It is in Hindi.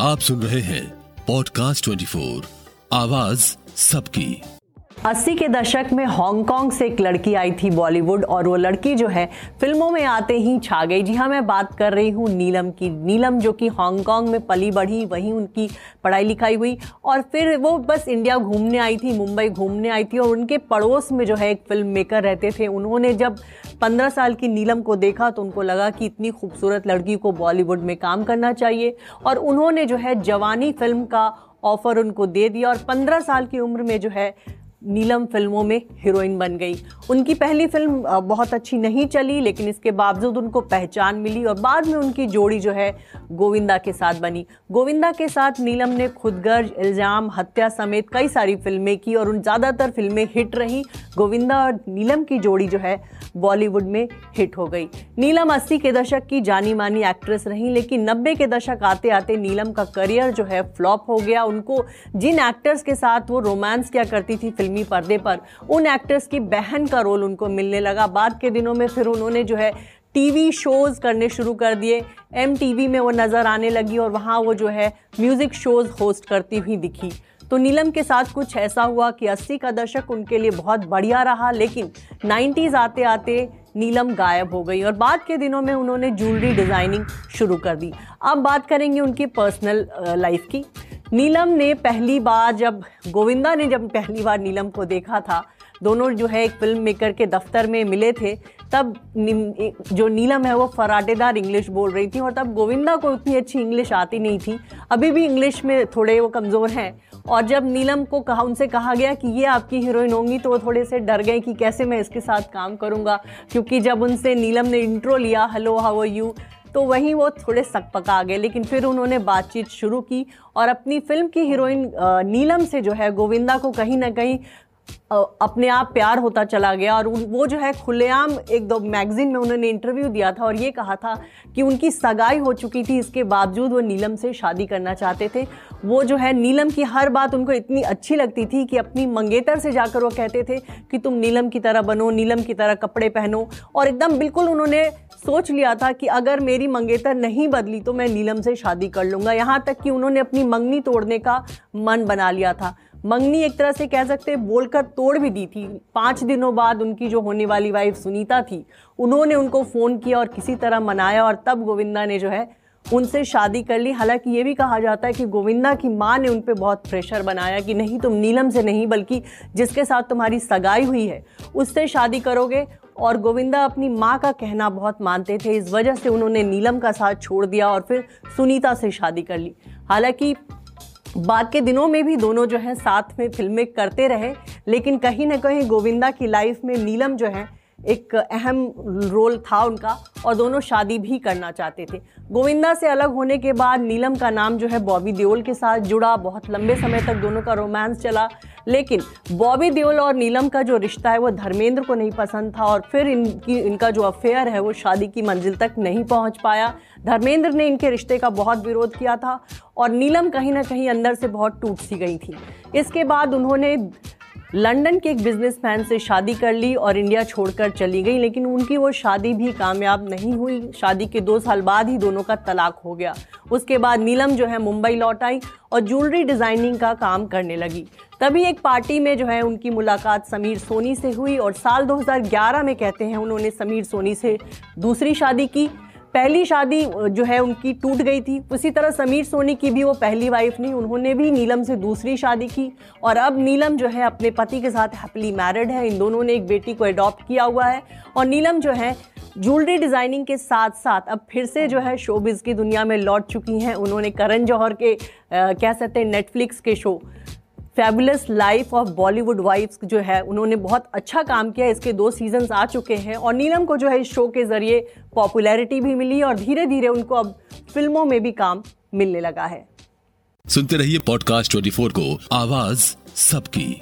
आप सुन रहे हैं पॉडकास्ट 24 आवाज़ सबकी। अस्सी के दशक में हांगकांग से एक लड़की आई थी बॉलीवुड और वो लड़की जो है, फ़िल्मों में आते ही छा गई। जी हाँ मैं बात कर रही हूँ नीलम की। नीलम जो कि हांगकांग में पली बढ़ी, वहीं उनकी पढ़ाई लिखाई हुई और फिर वो बस इंडिया घूमने आई थी, मुंबई घूमने आई थी और उनके पड़ोस में जो है एक फ़िल्म मेकर रहते थे। उन्होंने जब पंद्रह साल की नीलम को देखा तो उनको लगा कि इतनी खूबसूरत लड़की को बॉलीवुड में काम करना चाहिए और उन्होंने जो है जवानी फ़िल्म का ऑफ़र उनको दे दिया और पंद्रह साल की उम्र में जो है नीलम फ़िल्मों में हीरोइन बन गई। उनकी पहली फ़िल्म बहुत अच्छी नहीं चली, लेकिन इसके बावजूद उनको पहचान मिली और बाद में उनकी जोड़ी जो है गोविंदा के साथ बनी। गोविंदा के साथ नीलम ने खुदगर्ज, इल्ज़ाम, हत्या समेत कई सारी फ़िल्में की और उन ज़्यादातर फ़िल्में हिट रहीं। गोविंदा और नीलम की जोड़ी जो है बॉलीवुड में हिट हो गई। नीलम अस्सी के दशक की जानी मानी एक्ट्रेस रहीं, लेकिन नब्बे के दशक आते आते नीलम का करियर जो है फ्लॉप हो गया। उनको जिन एक्टर्स के साथ वो रोमांस क्या करती थी फिल्मी पर्दे पर। उन एक्टर्स की बहन का रोल उनको मिलने लगा। बाद के दिनों में फिर उन्होंने जो है टीवी शोज़ करने शुरू कर दिए। एम में वो नज़र आने लगी और वहाँ वो जो है म्यूज़िक शोज़ होस्ट करती हुई दिखी। तो नीलम के साथ कुछ ऐसा हुआ कि 80 का दशक उनके लिए बहुत बढ़िया रहा, लेकिन 90s आते आते नीलम गायब हो गई और बाद के दिनों में उन्होंने ज्वेलरी डिज़ाइनिंग शुरू कर दी। अब बात करेंगे उनकी पर्सनल लाइफ की। नीलम ने पहली बार जब, गोविंदा ने जब पहली बार नीलम को देखा था, दोनों जो है एक फ़िल्म मेकर के दफ्तर में मिले थे, तब जो नीलम है वो फराटेदार इंग्लिश बोल रही थी और तब गोविंदा को उतनी अच्छी इंग्लिश आती नहीं थी। अभी भी इंग्लिश में थोड़े वो कमज़ोर हैं और जब नीलम को कहा, उनसे कहा गया कि ये आपकी हीरोइन होंगी तो वो थोड़े से डर गए कि कैसे मैं इसके साथ काम करूँगा, क्योंकि जब उनसे नीलम ने इंट्रो लिया हेलो हाउ आर यू तो वहीं वो थोड़े सक पका गए, लेकिन फिर उन्होंने बातचीत शुरू की और अपनी फ़िल्म की हीरोइन नीलम से जो है गोविंदा को कहीं ना कहीं अपने आप प्यार होता चला गया और वो जो है खुलेआम एक दो मैगजीन में उन्होंने इंटरव्यू दिया था और ये कहा था कि उनकी सगाई हो चुकी थी, इसके बावजूद वो नीलम से शादी करना चाहते थे। वो जो है नीलम की हर बात उनको इतनी अच्छी लगती थी कि अपनी मंगेतर से जाकर वो कहते थे कि तुम नीलम की तरह बनो, नीलम की तरह कपड़े पहनो और एकदम बिल्कुल उन्होंने सोच लिया था कि अगर मेरी मंगेतर नहीं बदली तो मैं नीलम से शादी कर लूँगा। यहाँ तक कि उन्होंने अपनी मंगनी तोड़ने का मन बना लिया था। मंगनी एक तरह से कह सकते हैं, बोलकर तोड़ भी दी थी। पाँच दिनों बाद उनकी जो होने वाली वाइफ सुनीता थी, उन्होंने उनको फ़ोन किया और किसी तरह मनाया और तब गोविंदा ने जो है उनसे शादी कर ली। हालाँकि ये भी कहा जाता है कि गोविंदा की माँ ने उन पर बहुत प्रेशर बनाया कि नहीं, तुम नीलम से नहीं, बल्कि जिसके साथ तुम्हारी सगाई हुई है, उससे शादी करोगे। और गोविंदा अपनी माँ का कहना बहुत मानते थे। इस वजह से उन्होंने नीलम का साथ छोड़ दिया और फिर सुनीता से शादी कर ली। हालाँकि बाद के दिनों में भी दोनों जो हैं साथ में फ़िल्में करते रहे, लेकिन कहीं ना कहीं गोविंदा की लाइफ में नीलम जो है एक अहम रोल था उनका और दोनों शादी भी करना चाहते थे। गोविंदा से अलग होने के बाद नीलम का नाम जो है बॉबी देओल के साथ जुड़ा। बहुत लंबे समय तक दोनों का रोमांस चला। लेकिन बॉबी देओल और नीलम का जो रिश्ता है, वो धर्मेंद्र को नहीं पसंद था और फिर इनकी, इनका जो अफेयर है, वो शादी की मंजिल तक नहीं पहुँच पाया। धर्मेंद्र ने इनके रिश्ते का बहुत विरोध किया था और नीलम कहीं ना कहीं अंदर से बहुत टूट सी गई थी। इसके बाद उन्होंने लंदन के एक बिजनेसमैन से शादी कर ली और इंडिया छोड़कर चली गई, लेकिन उनकी वो शादी भी कामयाब नहीं हुई। शादी के दो साल बाद ही दोनों का तलाक हो गया। उसके बाद नीलम जो है मुंबई लौट आई और ज्वेलरी डिज़ाइनिंग का काम करने लगी। तभी एक पार्टी में जो है उनकी मुलाकात समीर सोनी से हुई और साल 2011 में कहते हैं उन्होंने समीर सोनी से दूसरी शादी की पहली शादी जो है उनकी टूट गई थी। उसी तरह समीर सोनी की भी वो पहली वाइफ नहीं उन्होंने भी नीलम से दूसरी शादी की। और अब नीलम जो है अपने पति के साथ हैप्पली मैरिड है। इन दोनों ने एक बेटी को अडॉप्ट किया हुआ है। और नीलम जो है ज्वेलरी डिज़ाइनिंग के साथ साथ अब फिर से जो है शोबिज़ की दुनिया में लौट चुकी हैं। उन्होंने करण जौहर के आ, कह सकते हैं नेटफ्लिक्स के show fabulous life of Bollywood wives जो है, उन्होंने बहुत अच्छा काम किया, इसके दो सीजन्स आ चुके हैं और नीलम को जो है इस शो के ज़रिए पॉपुलैरिटी भी मिली और धीरे धीरे उनको अब फ़िल्मों में भी काम मिलने लगा है। सुनते रहिए पॉडकास्ट 24 को, आवाज़ सबकी।